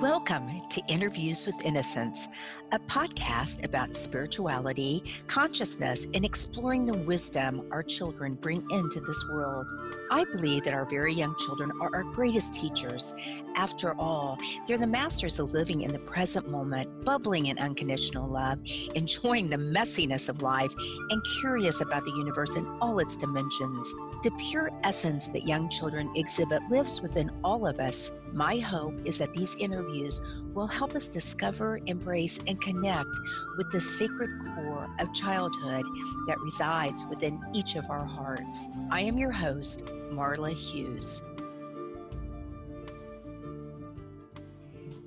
Welcome to Interviews with Innocence, a podcast about spirituality, consciousness, and exploring the wisdom our children bring into this world. I believe that our very young children are our greatest teachers. After all, they're the masters of living in the present moment, bubbling in unconditional love, enjoying the messiness of life, and curious about the universe in all its dimensions. The pure essence that young children exhibit lives within all of us. My hope is that these interviews will help us discover, embrace, and connect with the sacred core of childhood that resides within each of our hearts. I am your host, Marla Hughes.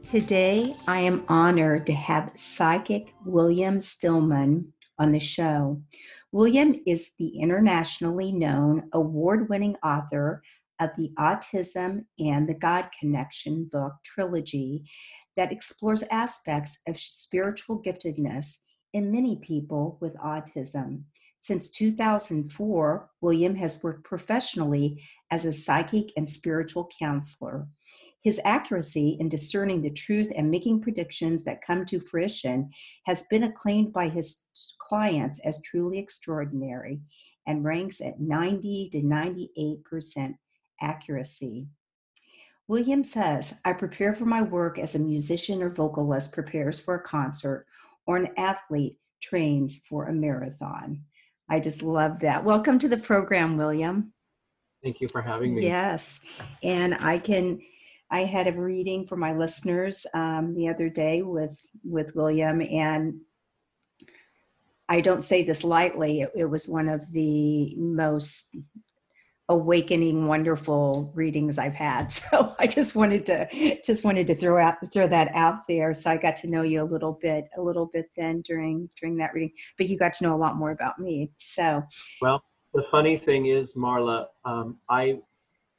Today, I am honored to have psychic William Stillman on the show. William is the internationally known award winning author of the Autism and the God Connection book trilogy that explores aspects of spiritual giftedness in many people with autism. Since 2004, William has worked professionally as a psychic and spiritual counselor. His accuracy in discerning the truth and making predictions that come to fruition has been acclaimed by his clients as truly extraordinary and ranks at 90 to 98% accuracy. William says, I prepare for my work as a musician or vocalist prepares for a concert or an athlete trains for a marathon. I just love that. Welcome to the program, William. Thank you for having me. Yes. And I can I had a reading for my listeners um, the other day with with William, and I don't say this lightly. It, it was one of the most awakening wonderful readings i've had so i just wanted to just wanted to throw out throw that out there so i got to know you a little bit a little bit then during during that reading but you got to know a lot more about me so well the funny thing is marla um, i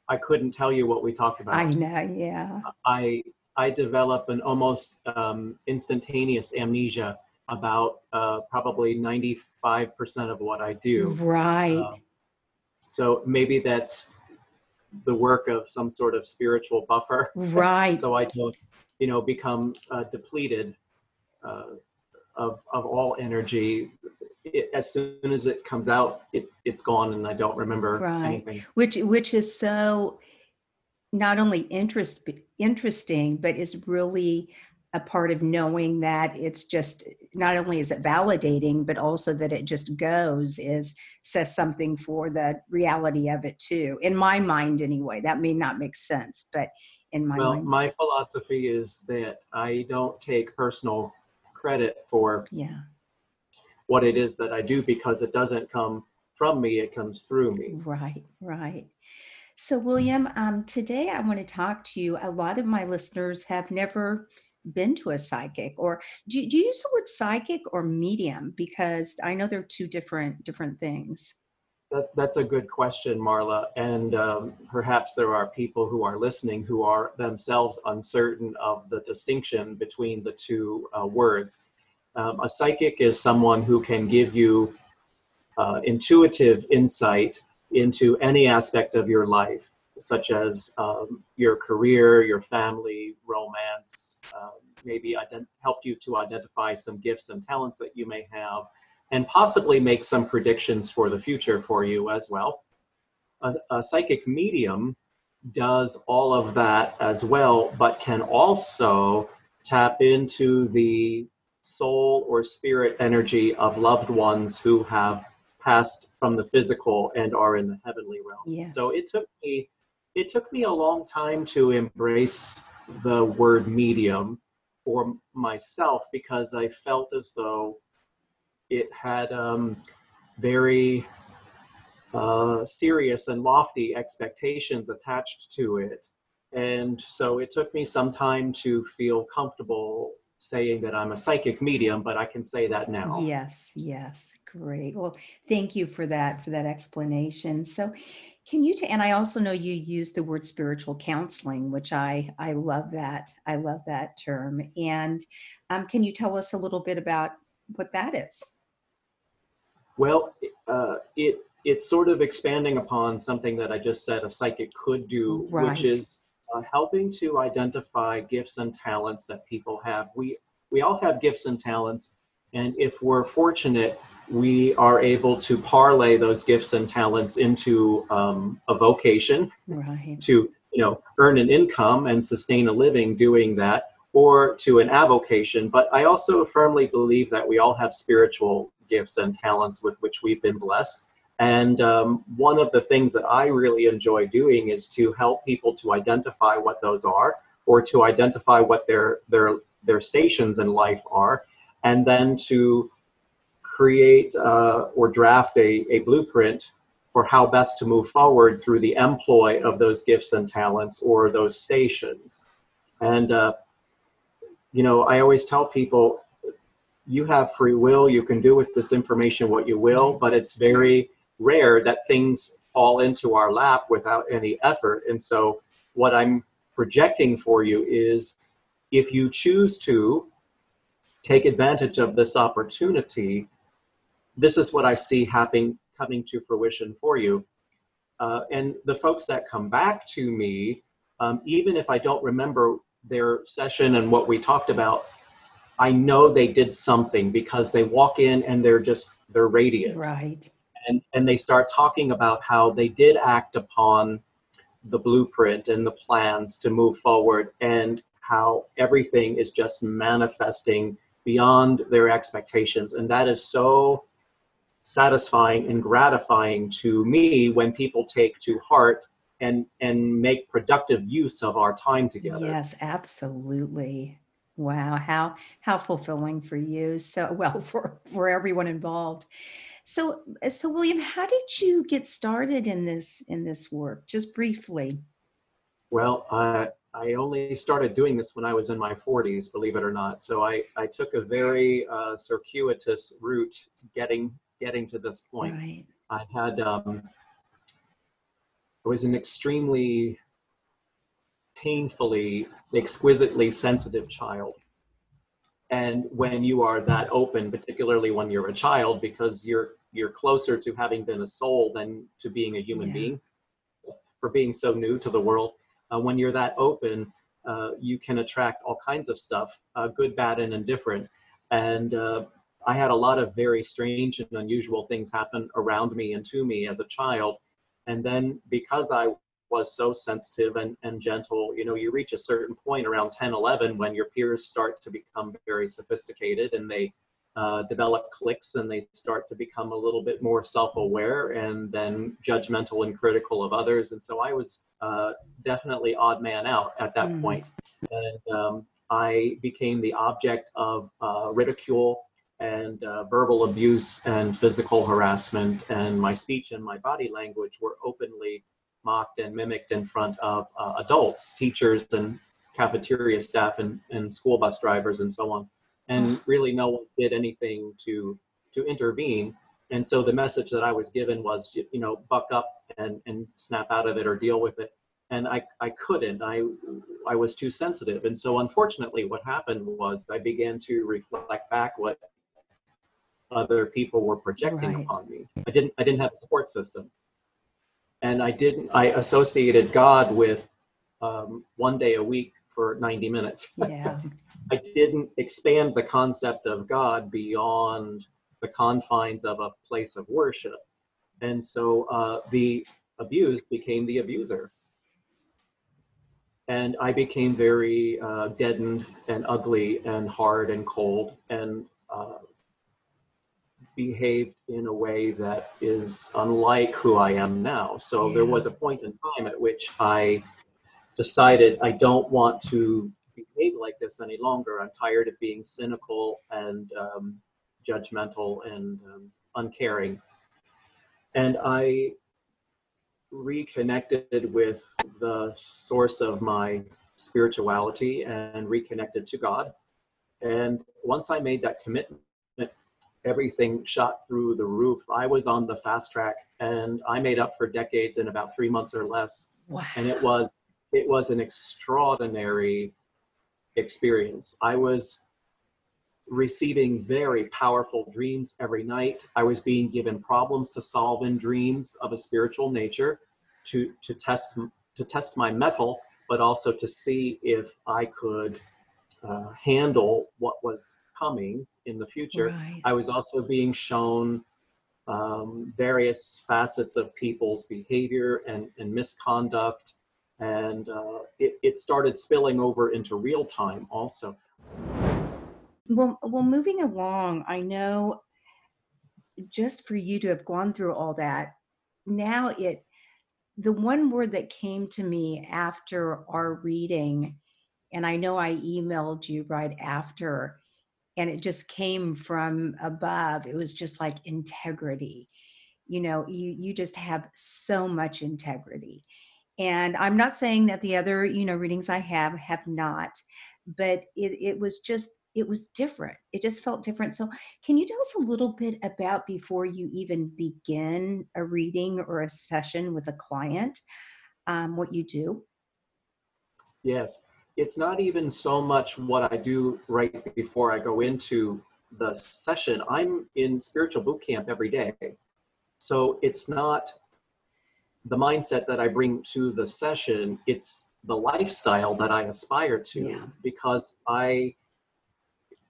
i couldn't tell you what we talked about i know yeah i i develop an almost um, instantaneous amnesia about uh, probably 95% of what i do right um, so maybe that's the work of some sort of spiritual buffer. Right. so I don't, you know, become uh, depleted uh, of, of all energy. It, as soon as it comes out, it, it's gone and I don't remember right. anything. Which, which is so not only interest, interesting, but is really a part of knowing that it's just not only is it validating but also that it just goes is says something for the reality of it too in my mind anyway that may not make sense but in my well mind. my philosophy is that i don't take personal credit for yeah what it is that i do because it doesn't come from me it comes through me. Right right. So william um, today i want to talk to you. A lot of my listeners have never been to a psychic or do, do you use the word psychic or medium? Because i know they're two different different things. That, that's a good question marla and um, perhaps there are people who are listening who are themselves uncertain of the distinction between the two uh, words um, a psychic is someone who can give you uh, intuitive insight into any aspect of your life such as um, your career, your family, romance, um, maybe ident- help you to identify some gifts and talents that you may have, and possibly make some predictions for the future for you as well. A, a psychic medium does all of that as well, but can also tap into the soul or spirit energy of loved ones who have passed from the physical and are in the heavenly realm. Yes. So it took me it took me a long time to embrace the word medium for myself because I felt as though it had um, very uh, serious and lofty expectations attached to it. And so it took me some time to feel comfortable saying that I'm a psychic medium, but I can say that now. Yes, yes, great. Well, thank you for that for that explanation. So, can you t- and I also know you use the word spiritual counseling, which I I love that. I love that term. And um, can you tell us a little bit about what that is? Well, uh, it it's sort of expanding upon something that I just said a psychic could do, right. which is uh, helping to identify gifts and talents that people have. We we all have gifts and talents, and if we're fortunate, we are able to parlay those gifts and talents into um, a vocation Right. to you know earn an income and sustain a living doing that or to an avocation but i also firmly believe that we all have spiritual gifts and talents with which we've been blessed and um, one of the things that i really enjoy doing is to help people to identify what those are or to identify what their their their stations in life are and then to create uh, or draft a, a blueprint for how best to move forward through the employ of those gifts and talents or those stations. And, uh, you know, I always tell people you have free will, you can do with this information what you will, but it's very rare that things fall into our lap without any effort. And so, what I'm projecting for you is if you choose to take advantage of this opportunity, this is what I see happening coming to fruition for you. Uh, and the folks that come back to me, um, even if I don't remember their session and what we talked about, I know they did something because they walk in and they're just they're radiant, Right. And and they start talking about how they did act upon the blueprint and the plans to move forward, and how everything is just manifesting beyond their expectations, and that is so satisfying and gratifying to me when people take to heart and and make productive use of our time together. Yes, absolutely. Wow, how how fulfilling for you. So well for for everyone involved. So so William, how did you get started in this in this work? Just briefly. Well, I I only started doing this when I was in my 40s, believe it or not. So I I took a very uh, circuitous route getting getting to this point. Right. I had um, I was an extremely painfully, exquisitely sensitive child. And when you are that open, particularly when you're a child, because you're you're closer to having been a soul than to being a human Yeah. being, for being so new to the world. Uh, when you're that open, uh, you can attract all kinds of stuff, uh, good, bad, and indifferent. And uh, I had a lot of very strange and unusual things happen around me and to me as a child. And then because I was so sensitive and, and gentle, you know, you reach a certain point around 10, 11 when your peers start to become very sophisticated and they uh, develop cliques and they start to become a little bit more self-aware and then judgmental and critical of others. And so I was uh, definitely odd man out at that Mm. point. And um, I became the object of uh, ridicule and uh, verbal abuse and physical harassment, and my speech and my body language were openly mocked and mimicked in front of uh, adults, teachers, and cafeteria staff, and, and school bus drivers, and so on. And really, no one did anything to to intervene. And so the message that I was given was, you know, buck up and and snap out of it or deal with it. And I I couldn't. I I was too sensitive. And so unfortunately, what happened was I began to reflect back what other people were projecting Right. upon me. I didn't I didn't have a support system, and I didn't. I associated God with um, one day a week for 90 minutes. Yeah. I didn't expand the concept of God beyond the confines of a place of worship, and so uh, the abused became the abuser. And I became very uh, deadened and ugly and hard and cold and uh, behaved in a way that is unlike who I am now. So there was a point in time at which I decided I don't want to behave like this any longer. I'm tired of being cynical and um, judgmental and um, uncaring. And I reconnected with the source of my spirituality and reconnected to God. And once I made that commitment, everything shot through the roof. I was on the fast track and I made up for decades in about three months or less. Wow. And it was it was an extraordinary experience. I was receiving very powerful dreams every night. I was being given problems to solve in dreams of a spiritual nature to to test to test my mettle but also to see if I could uh, handle what was coming in the future. Right. I was also being shown um, various facets of people's behavior and, and misconduct, and uh, it, it started spilling over into real time also. Well, well, moving along, I know just for you to have gone through all that, now it, the one word that came to me after our reading, and I know I emailed you right after, and it just came from above. It was just like integrity. You know, you you just have so much integrity. And I'm not saying that the other, you know, readings I have have not, but it it was just it was different. It just felt different. So, can you tell us a little bit about before you even begin a reading or a session with a client, um, what you do? Yes, it's not even so much what I do right before I go into the session. I'm in spiritual boot camp every day. So it's not the mindset that I bring to the session, it's the lifestyle that I aspire to Yeah. because I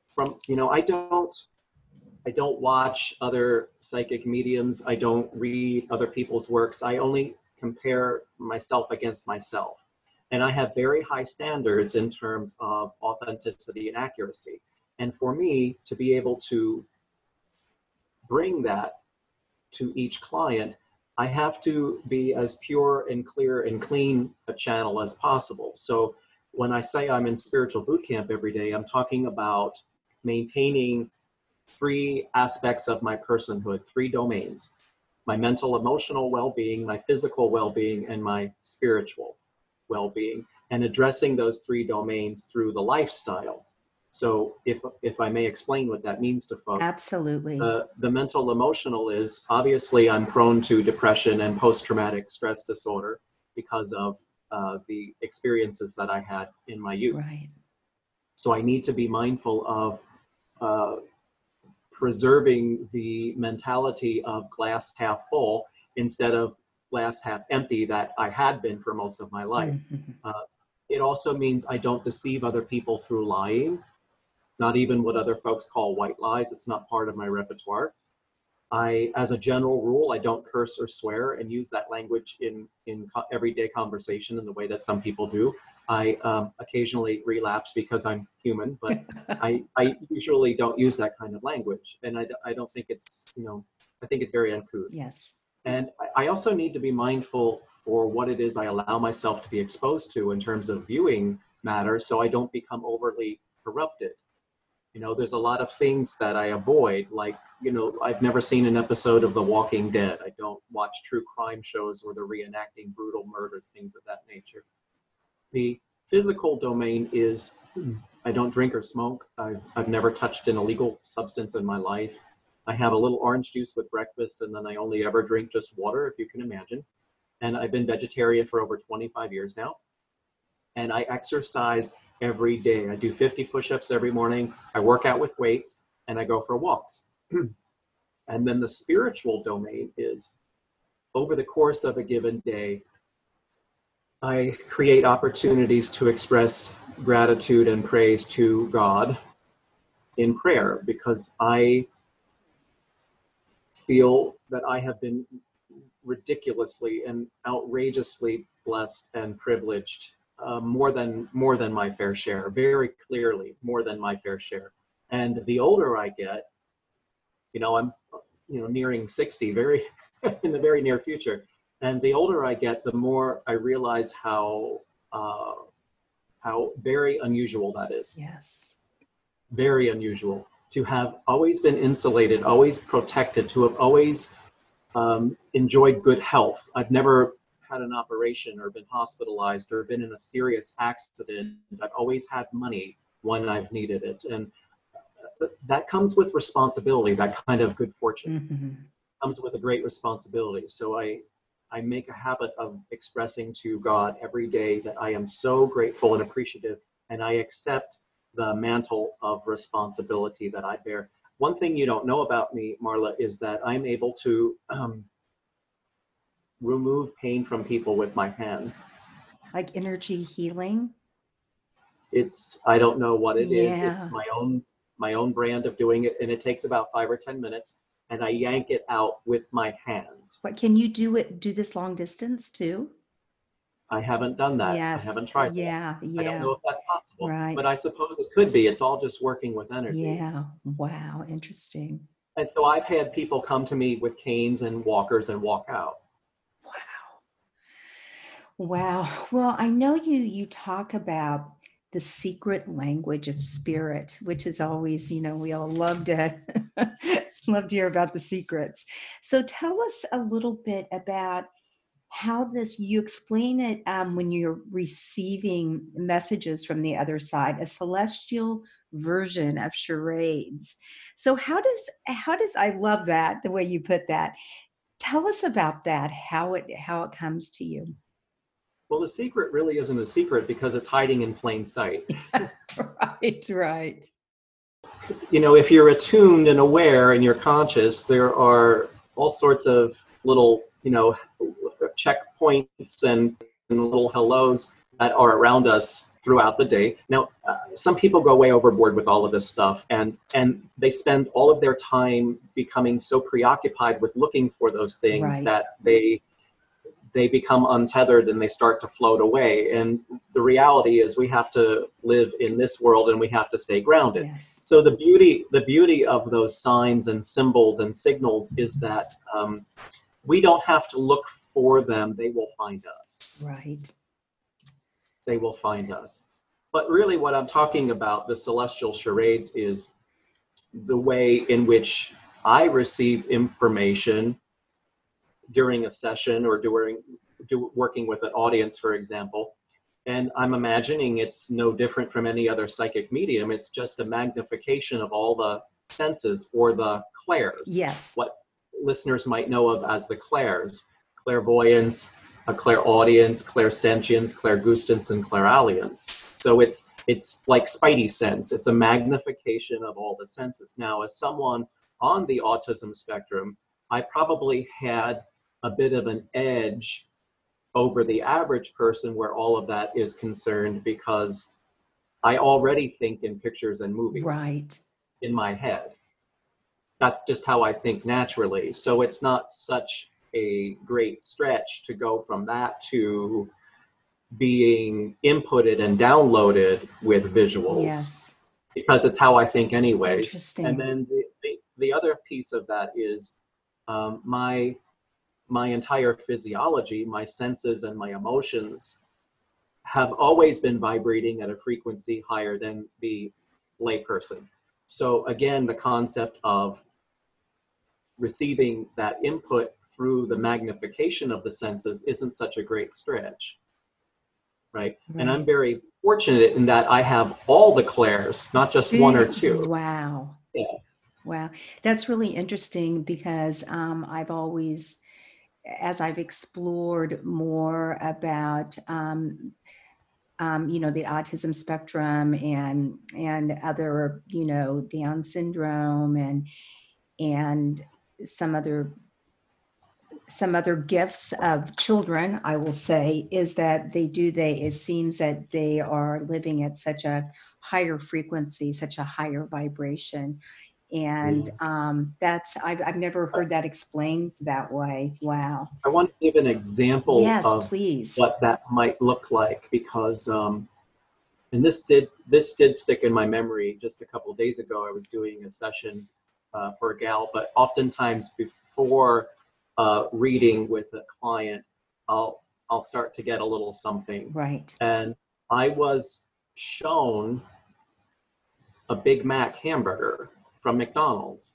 from you know, I don't I don't watch other psychic mediums. I don't read other people's works. I only compare myself against myself. And I have very high standards in terms of authenticity and accuracy. And for me to be able to bring that to each client, I have to be as pure and clear and clean a channel as possible. So when I say I'm in spiritual boot camp every day, I'm talking about maintaining three aspects of my personhood, three domains my mental, emotional well being, my physical well being, and my spiritual well being, and addressing those three domains through the lifestyle. So, if, if I may explain what that means to folks, Absolutely. the, the mental emotional is obviously I'm prone to depression and post traumatic stress disorder because of uh, the experiences that I had in my youth. right. So I need to be mindful of uh, preserving the mentality of glass half full instead of glass half empty that I had been for most of my life. Mhm. It also means I don't deceive other people through lying, not even what other folks call white lies. It's not part of my repertoire. I, as a general rule, I don't curse or swear and use that language in in co- everyday conversation in the way that some people do. I um, occasionally relapse because I'm human, but I, I usually don't use that kind of language, and I, I don't think it's you know I think it's very uncouth. yes. And I- also need to be mindful for what it is I allow myself to be exposed to in terms of viewing matter so I don't become overly corrupted. You know, there's a lot of things that I avoid, like, you know, I've never seen an episode of The Walking Dead. I don't watch true crime shows or the reenacting brutal murders, things of that nature. The physical domain is I don't drink or smoke. I've, I've never touched an illegal substance in my life. I have a little orange juice with breakfast, and then I only ever drink just water, if you can imagine. And I've been vegetarian for over 25 years now. And I exercise every day. I do 50 push ups every morning. I work out with weights, and I go for walks. and then the spiritual domain is over the course of a given day, I create opportunities to express gratitude and praise to God in prayer because I feel that I have been ridiculously and outrageously blessed and privileged uh, more than more than my fair share very clearly more than my fair share. And the older i get you know i'm you know nearing 60 very in the very near future. And the older i get the more i realize how uh, how very unusual that is. Yes. very unusual to have always been insulated, always protected, to have always um, enjoyed good health. I've never had an operation or been hospitalized or been in a serious accident. I've always had money when I've needed it. And uh, that comes with responsibility, that kind of good fortune Mhm. comes with a great responsibility. So I, I make a habit of expressing to God every day that I am so grateful and appreciative, and I accept the mantle of responsibility that I bear. One thing you don't know about me, Marla, is that I'm able to um, remove pain from people with my hands. Like energy healing? It's I don't know what it is. Yeah. It's my own my own brand of doing it and it takes about 5 or 10 minutes and I yank it out with my hands. What can you do it do this long distance too? I haven't done that. Yes. I haven't tried that. Yeah, I don't know if that's possible, Right. but I suppose it could be. It's all just working with energy. Yeah. Wow, interesting. And so I've had people come to me with canes and walkers and walk out. Wow. Wow. Well, I know you you talk about the secret language of spirit, which is always, you know, we all love to love to hear about the secrets. So tell us a little bit about how this you explain it um, when you're receiving messages from the other side, a celestial version of charades. So how does how does I love that the way you put that. Tell us about that, how it how it comes to you. Well, the secret really isn't a secret because it's hiding in plain sight. right, right. you know, if you're attuned and aware and you're conscious, there are all sorts of little, you know, checkpoints and, and little hellos that are around us throughout the day. Now, uh, some people go way overboard with all of this stuff, and and they spend all of their time becoming so preoccupied with looking for those things Right. that they they become untethered and they start to float away. And the reality is, we have to live in this world and we have to stay grounded Yes. so the beauty the beauty of those signs and symbols and signals is that um, we don't have to look for them they will find us. Right. they will find us. But really what i'm talking about the celestial charades is the way in which i receive information during a session or during do, working with an audience for example and i'm imagining it's no different from any other psychic medium. It's just a magnification of all the senses or the clairs. Yes. what listeners might know of as the clairs clairvoyance a clairaudience clairsentience clairgustance and clairalience so it's it's like spidey sense it's a magnification of all the senses now as someone on the autism spectrum i probably had a bit of an edge over the average person where all of that is concerned because i already think in pictures and movies Right. in my head. That's just how I think naturally. So it's not such a great stretch to go from that to being inputted and downloaded with visuals Yes. because it's how I think anyway. Interesting. And then the, the, the other piece of that is um, my my entire physiology, my senses and my emotions have always been vibrating at a frequency higher than the layperson. So again, the concept of receiving that input through the magnification of the senses isn't such a great stretch. Right? And I'm very fortunate in that I have all the clairs, not just one or two. Wow. Yeah. Wow. That's really interesting because um, I've always, as I've explored more about, um, um, you know, the autism spectrum and and other, you know, Down syndrome and and some other some other gifts of children, I will say, is that they do they it seems that they are living at such a higher frequency, such a higher vibration. And um, that's I've, I've never heard that explained that way. Wow. I want to give an example yes, of please. what that might look like because um, and this did this did stick in my memory just a couple of days ago i was doing a session uh, for a gal but oftentimes before uh, reading with a client i'll i'll start to get a little something Right. and i was shown a big mac hamburger from mcdonald's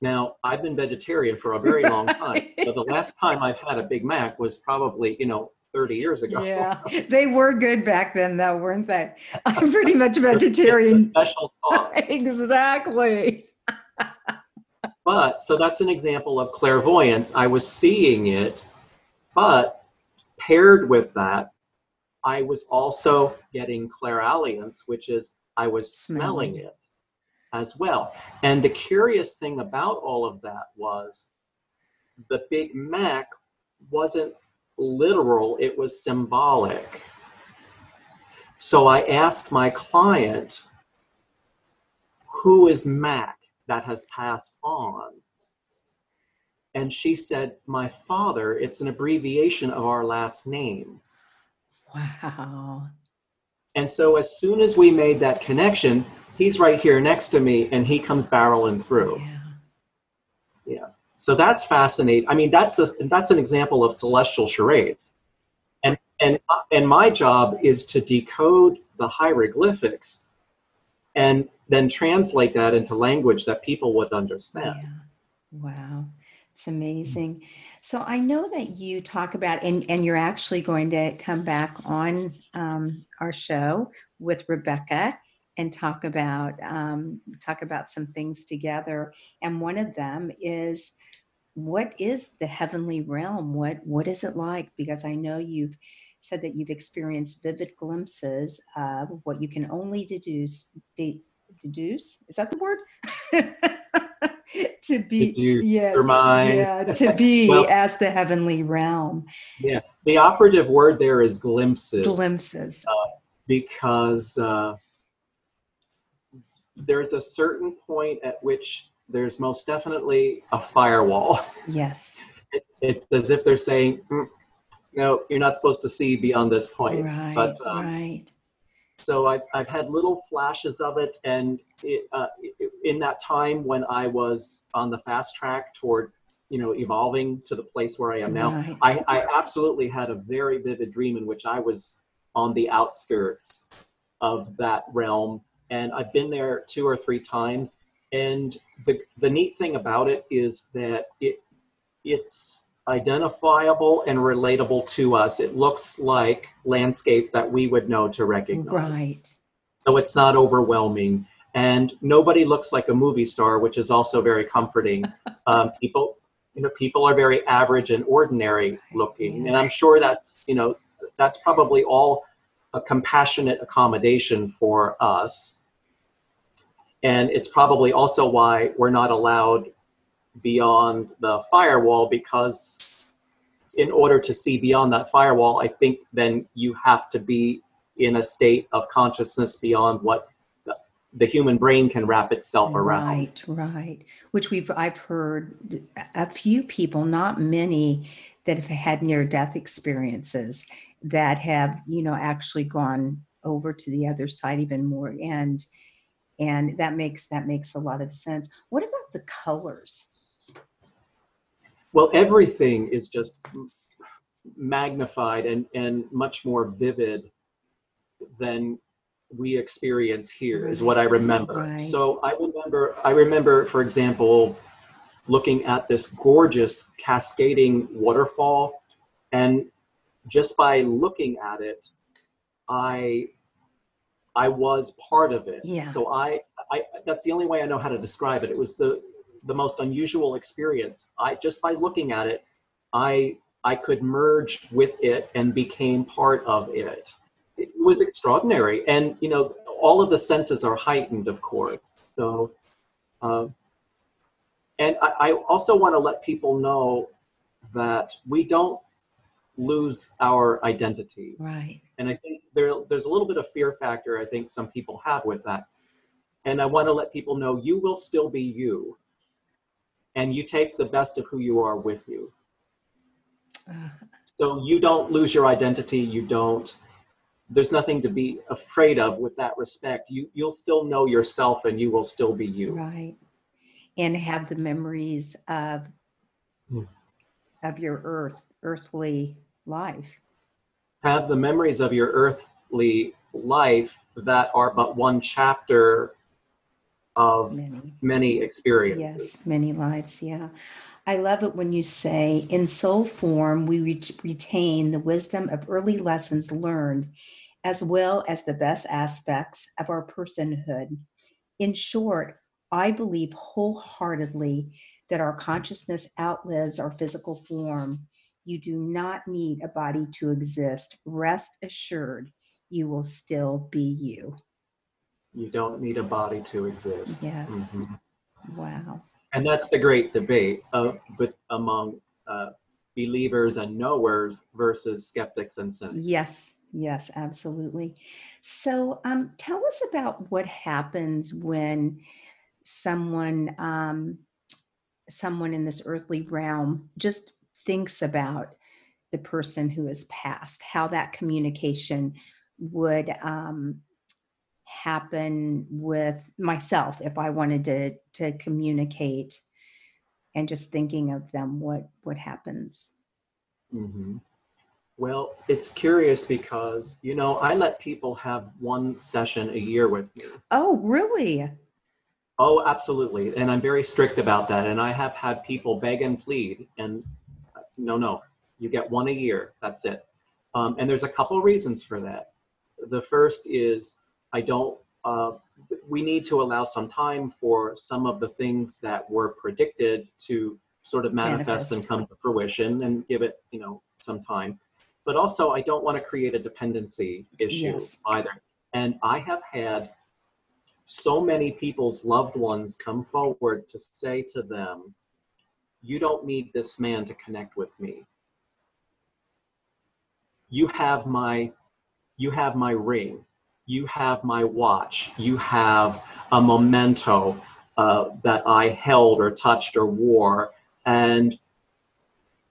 now i've been vegetarian for a very long time so the last time i've had a big mac was probably you know 30 years ago Yeah, they were good back then, though, weren't they? I'm pretty much vegetarian. special exactly. But so that's an example of clairvoyance. I was seeing it, but paired with that, I was also getting clairalience, which is I was smelling Smelling. it as well. And the curious thing about all of that was the Big Mac wasn't literal, it was symbolic. So I asked my client, who is Mac that has passed on? And she said, My father, it's an abbreviation of our last name. Wow. And so as soon as we made that connection, he's right here next to me and he comes barreling through. Yeah. Yeah. So that's fascinating. I mean, that's a, that's an example of celestial charades. And and and my job is to decode the hieroglyphics and then translate that into language that people would understand. Yeah. Wow. It's amazing. So I know that you talk about, and, and you're actually going to come back on um, our show with Rebecca and talk about um, talk about some things together. And one of them is what is the heavenly realm? What what is it like? Because I know you've said that you've experienced vivid glimpses of what you can only deduce de- deduce is that the word to be Deduce, yes, surmise. yeah, to be Well- as the heavenly realm Yeah. The operative word there is glimpses. glimpses because uh, there's a certain point at which there's most definitely a firewall. yes It, it's as if they're saying, "Mm, "No, you're not supposed to see beyond this point." right but, um, right So I've, I've had little flashes of it, and it, uh, in that time when I was on the fast track toward, you know, evolving to the place where I am now, right I, I absolutely had a very vivid dream in which I was on the outskirts of that realm. And I've been there two or three times. And the, the neat thing about it is that it it's identifiable and relatable to us. It looks like landscape that we would know to recognize. right So it's not overwhelming. And nobody looks like a movie star, which is also very comforting. Um, people, you know, people are very average and ordinary looking, and I'm sure that's, you know, that's probably all a compassionate accommodation for us. And it's probably also why we're not allowed beyond the firewall because in order to see beyond that firewall, I think then you have to be in a state of consciousness beyond what the, human brain can wrap itself around. Right, right. Which we've I've heard a few people, not many, that have had near death experiences that have, you know, actually gone over to the other side even more. And and that makes that makes a lot of sense. What about the colors? Well, everything is just magnified and, and much more vivid than we experience here is what I remember. Right. So I remember I remember, for example, looking at this gorgeous cascading waterfall and just by looking at it, I I was part of it. Yeah. So I, I that's the only way I know how to describe it. It was the the most unusual experience. I just by looking at it, I I could merge with it and became part of it. It was extraordinary, and you know all of the senses are heightened, of course. So, uh, and I, I also want to let people know that we don't lose our identity. Right. And I think there, there's a little bit of fear factor I think some people have with that. And I want to let people know you will still be you. And you take the best of who you are with you. Uh, So you don't lose your identity. You don't, there's nothing to be afraid of with that respect. You, you'll still know yourself and you will still be you. right. And have the memories of Hmm. of your earth earthly life. Have the memories of your earthly life that are but one chapter of Many. many experiences. Yes, many lives. Yeah. I love it when you say, in soul form, we ret- retain the wisdom of early lessons learned, as well as the best aspects of our personhood. In short, I believe wholeheartedly that our consciousness outlives our physical form. You do not need a body to exist. Rest assured, you will still be you. You don't need a body to exist. Yes. Mhm. Wow. And that's the great debate of, but among uh, believers and knowers versus skeptics and cynics. Yes, yes, absolutely. So, um, tell us about what happens when someone, um, someone in this earthly realm, just thinks about the person who has passed. How that communication would um, happen with myself if I wanted to to communicate and just thinking of them what what happens. Mm-hmm. well it's curious because you know i let people have one session a year with me. Oh really? Oh absolutely. And i'm very strict about that. And i have had people beg and plead and uh, no no you get one a year. That's it. Um, and there's a couple reasons for that. The first is i don't uh, we need to allow some time for some of the things that were predicted to sort of manifest, manifest, and come to fruition and give it you know some time. But also i don't want to create a dependency issue yes. either. And i have had so many people's loved ones come forward to say to them you don't need this man to connect with me. You have my you have my ring you have my watch, you have a memento uh, that I held or touched or wore, and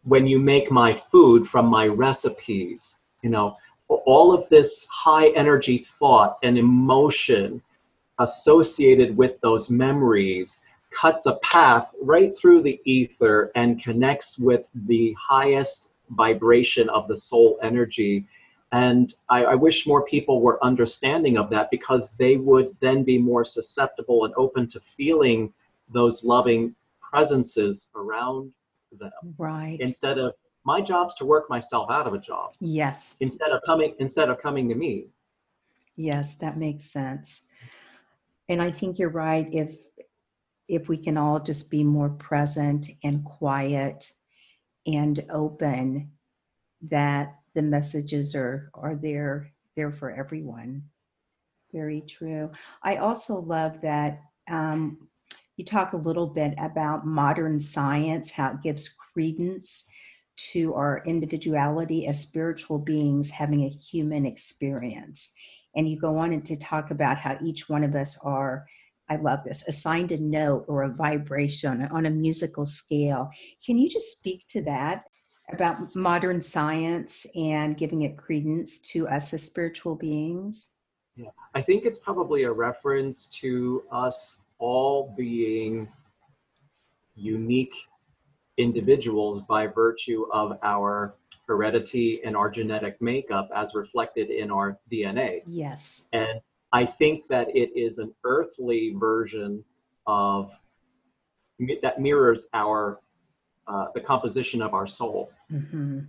when you make my food from my recipes, you know, all of this high energy thought and emotion associated with those memories cuts a path right through the ether and connects with the highest vibration of the soul energy and I, I, wish more people were understanding of that because they would then be more susceptible and open to feeling those loving presences around them. Right. Instead of my job's to work myself out of a job. Yes. Instead of coming instead of coming to me. Yes, that makes sense. And I think you're right. If if we can all just be more present and quiet and open, that the messages are are there there for everyone. Very true. I also love that um, you talk a little bit about modern science, how it gives credence to our individuality as spiritual beings having a human experience. And you go on to talk about how each one of us are, I love this, assigned a note or a vibration on a musical scale. Can you just speak to that? About modern science and giving it credence to us as spiritual beings? Yeah, I think it's probably a reference to us all being unique individuals by virtue of our heredity and our genetic makeup as reflected in our DNA. Yes. And I think that it is an earthly version of that mirrors our uh, the composition of our soul. Mm-hmm.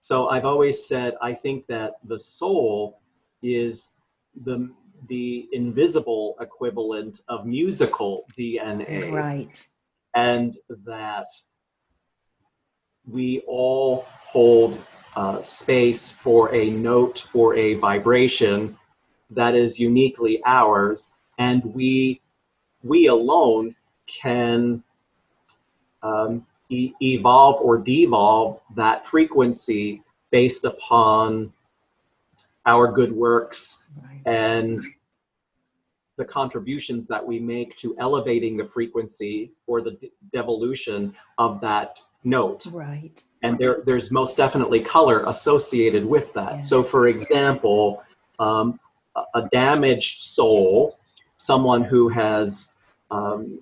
So I've always said I think that the soul is the the invisible equivalent of musical DNA. Right. And that we all hold uh, space for a note or a vibration that is uniquely ours, and we we alone can um, e- evolve or devolve that frequency based upon our good works right. and the contributions that we make to elevating the frequency or the devolution of that note. Right. And there, there's most definitely color associated with that. Yeah. So, for example, um, a, a damaged soul, someone who has um,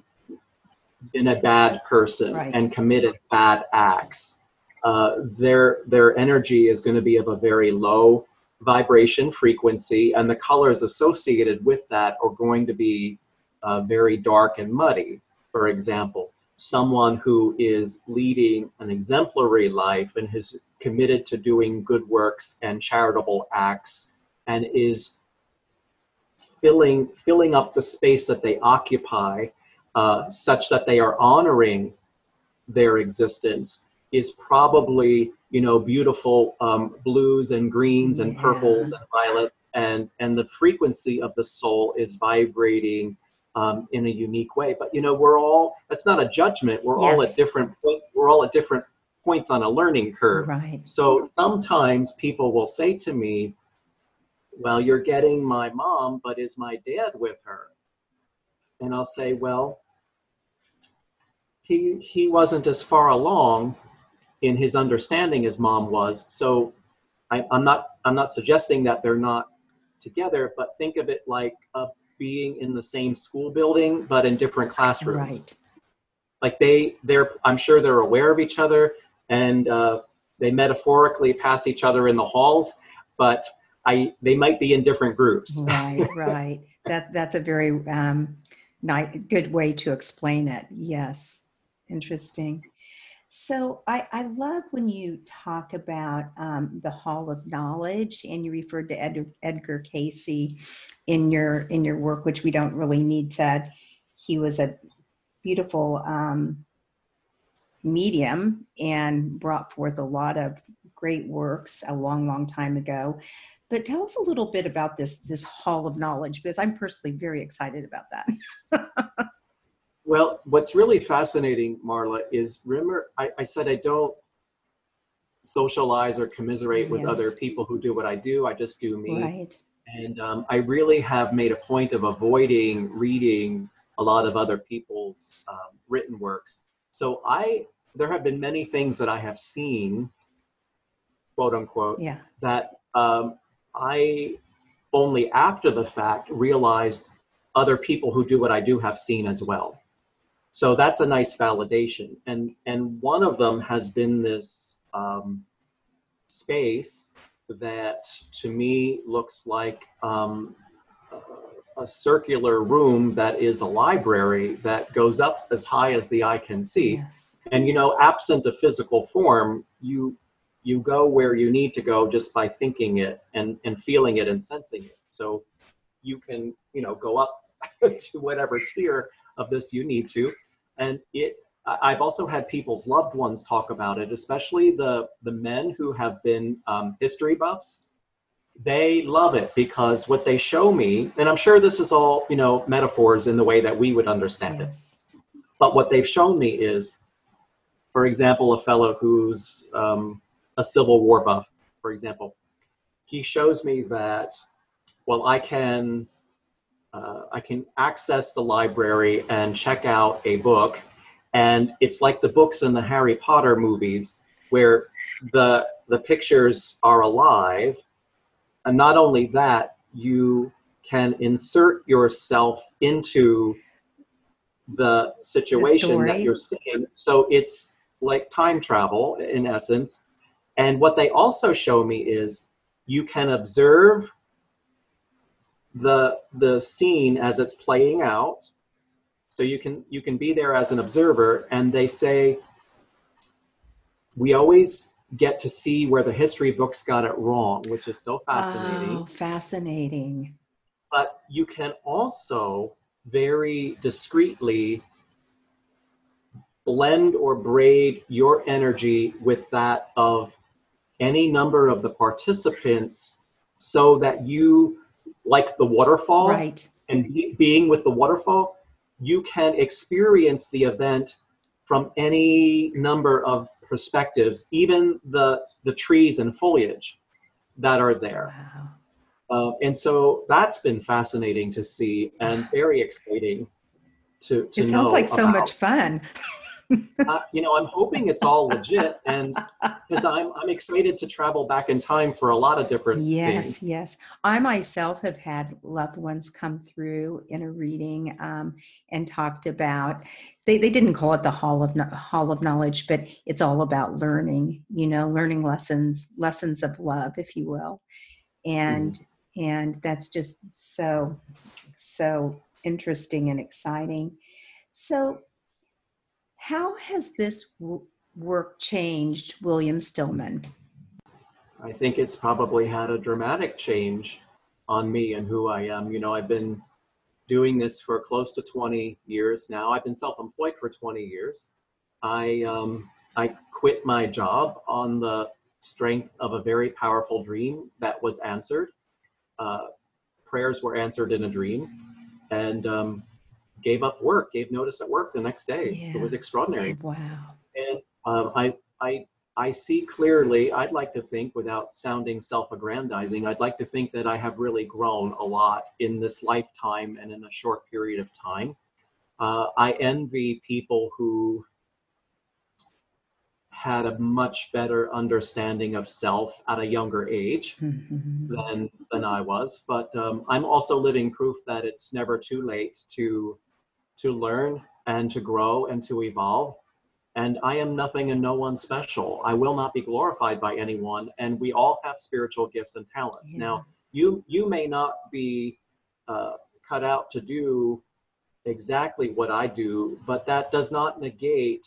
been a bad person right. and committed bad acts, uh, their their energy is going to be of a very low vibration frequency, and the colors associated with that are going to be uh, very dark and muddy. For example, someone who is leading an exemplary life and has committed to doing good works and charitable acts and is filling filling up the space that they occupy uh, such that they are honoring their existence is probably you know beautiful um, blues and greens and yeah. purples and violets and and the frequency of the soul is vibrating um, in a unique way but you know we're all that's not a judgment we're yes. all at different we're all at different points on a learning curve. Right. So sometimes people will say to me, Well, you're getting my mom, but is my dad with her? And I'll say, Well, he, he wasn't as far along in his understanding as mom was. So I, I'm not I'm not suggesting that they're not together, but think of it like uh, being in the same school building but in different classrooms. Right. Like they they're I'm sure they're aware of each other and uh, they metaphorically pass each other in the halls, but I they might be in different groups. Right, right. That that's a very um, nice, good way to explain it. Yes, interesting. So I, I love when you talk about um, the Hall of Knowledge, and you referred to Ed, Edgar Cayce in your in your work, which we don't really need to. He was a beautiful um, medium and brought forth a lot of great works a long, long time ago. But tell us a little bit about this this Hall of Knowledge, because I'm personally very excited about that. Well, what's really fascinating, Marla, is remember I, I said I don't socialize or commiserate with Yes. other people who do what I do. I just do me. Right. And um, I really have made a point of avoiding reading a lot of other people's um, written works. So I, there have been many things that I have seen, quote unquote, Yeah. that um, I only after the fact realized other people who do what I do have seen as well. So that's a nice validation. And and one of them has been this um, space that to me looks like um, a- circular room that is a library that goes up as high as the eye can see Yes. and you know absent a physical form you you go where you need to go just by thinking it and and feeling it and sensing it so you can you know go up to whatever tier of this you need to and it i've also had people's loved ones talk about it especially the the men who have been um, history buffs. They love it because what they show me and i'm sure this is all you know metaphors in the way that we would understand it but what they've shown me is, for example, a fellow who's um, a Civil War buff, for example, he shows me that, well, I can, uh, I can access the library and check out a book, and it's like the books in the Harry Potter movies, where the the pictures are alive, and not only that, you can insert yourself into the situation that you're seeing. So it's like time travel in essence. And what they also show me is you can observe the the scene as it's playing out. So you can you can be there as an observer and they say we always get to see where the history books got it wrong, which is so fascinating Oh, fascinating. but you can also very discreetly blend or braid your energy with that of any number of the participants so that you like the waterfall Right. and be- being with the waterfall you can experience the event from any number of perspectives even the the trees and foliage that are there Wow. uh, and so that's been fascinating to see and very exciting to, to It sounds like so about. much fun. Uh, you know, I'm hoping it's all legit, and because I'm I'm excited to travel back in time for a lot of different Yes, things. yes. Yes. I myself have had loved ones come through in a reading um, and talked about. They, they didn't call it the hall of hall of knowledge, but it's all about learning. You know, learning lessons, lessons of love, if you will, and and that's just so so interesting and exciting. So, how has this work changed William Stillman? I think it's probably had a dramatic change on me and who I am. You know, I've been doing this for close to 20 years now. I've been self-employed for 20 years. I um, I quit my job on the strength of a very powerful dream that was answered. Uh, prayers were answered in a dream, and um, gave up work. Gave notice at work the next day. It was extraordinary Wow. and um, I I I see clearly, I'd like to think, without sounding self aggrandizing, I'd like to think that I have really grown a lot in this lifetime and in a short period of time. Uh, I envy people who had a much better understanding of self at a younger age mm-hmm. than than I was. But um, I'm also living proof that it's never too late to to learn and to grow and to evolve and I am nothing and no one special. I will not be glorified by anyone, and we all have spiritual gifts and talents. Yeah. Now, you you may not be uh, cut out to do exactly what I do, but that does not negate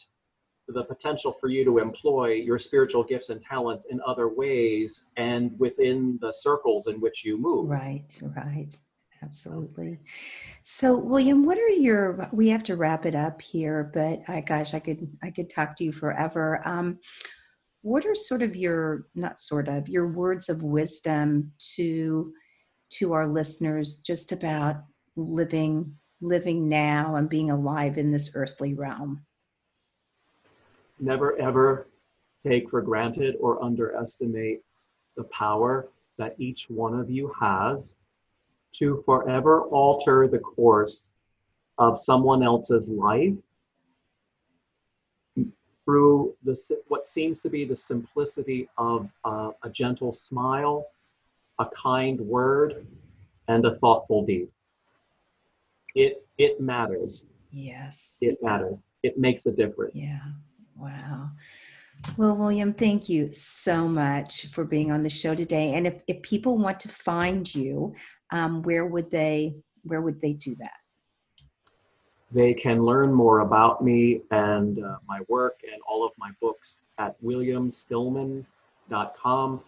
the potential for you to employ your spiritual gifts and talents in other ways and within the circles in which you move. Right, right absolutely. So, William, what are your? We have to wrap it up here, but I, gosh, I could I could talk to you forever. Um, what are sort of your not sort of your words of wisdom to to our listeners just about living living now and being alive in this earthly realm? Never ever take for granted or underestimate the power that each one of you has to forever alter the course of someone else's life through the, what seems to be the simplicity of uh, a gentle smile, a kind word, and a thoughtful deed. It, it matters. Yes. It matters. It makes a difference. Yeah. Wow. Well, William, thank you so much for being on the show today. And if, if people want to find you, um, where would they where would they do that? They can learn more about me and uh, my work and all of my books at williamstillman.com.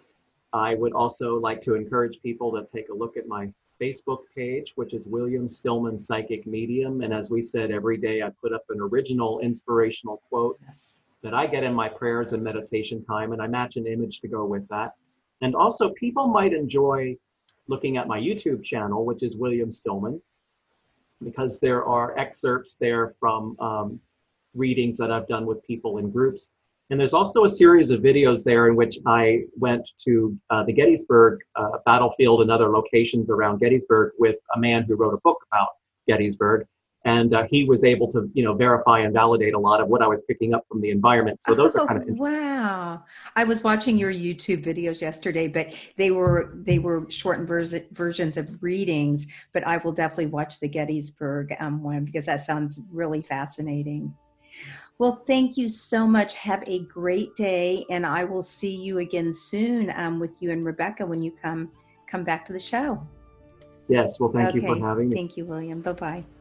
I would also like to encourage people to take a look at my Facebook page, which is William Stillman Psychic Medium. And as we said, every day I put up an original inspirational quote yes. That I get in my prayers and meditation time, and I match an image to go with that. And also, people might enjoy looking at my YouTube channel, which is William Stillman, because there are excerpts there from um, readings that I've done with people in groups. And there's also a series of videos there in which I went to uh, the Gettysburg uh, battlefield and other locations around Gettysburg with a man who wrote a book about Gettysburg and uh, he was able to you know verify and validate a lot of what i was picking up from the environment. So those oh, are kind of wow. I was watching your youtube videos yesterday but they were they were shortened vers- versions of readings but i will definitely watch the gettysburg um, one because that sounds really fascinating. Well thank you so much. Have a great day and i will see you again soon um, with you and rebecca when you come come back to the show. Yes. Well thank okay. you for having me. Thank you william. Bye-bye. I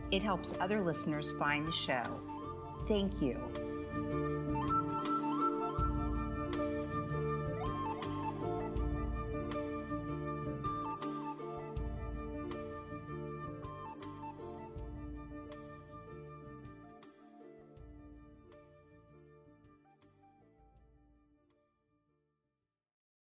It helps other listeners find the show. Thank you.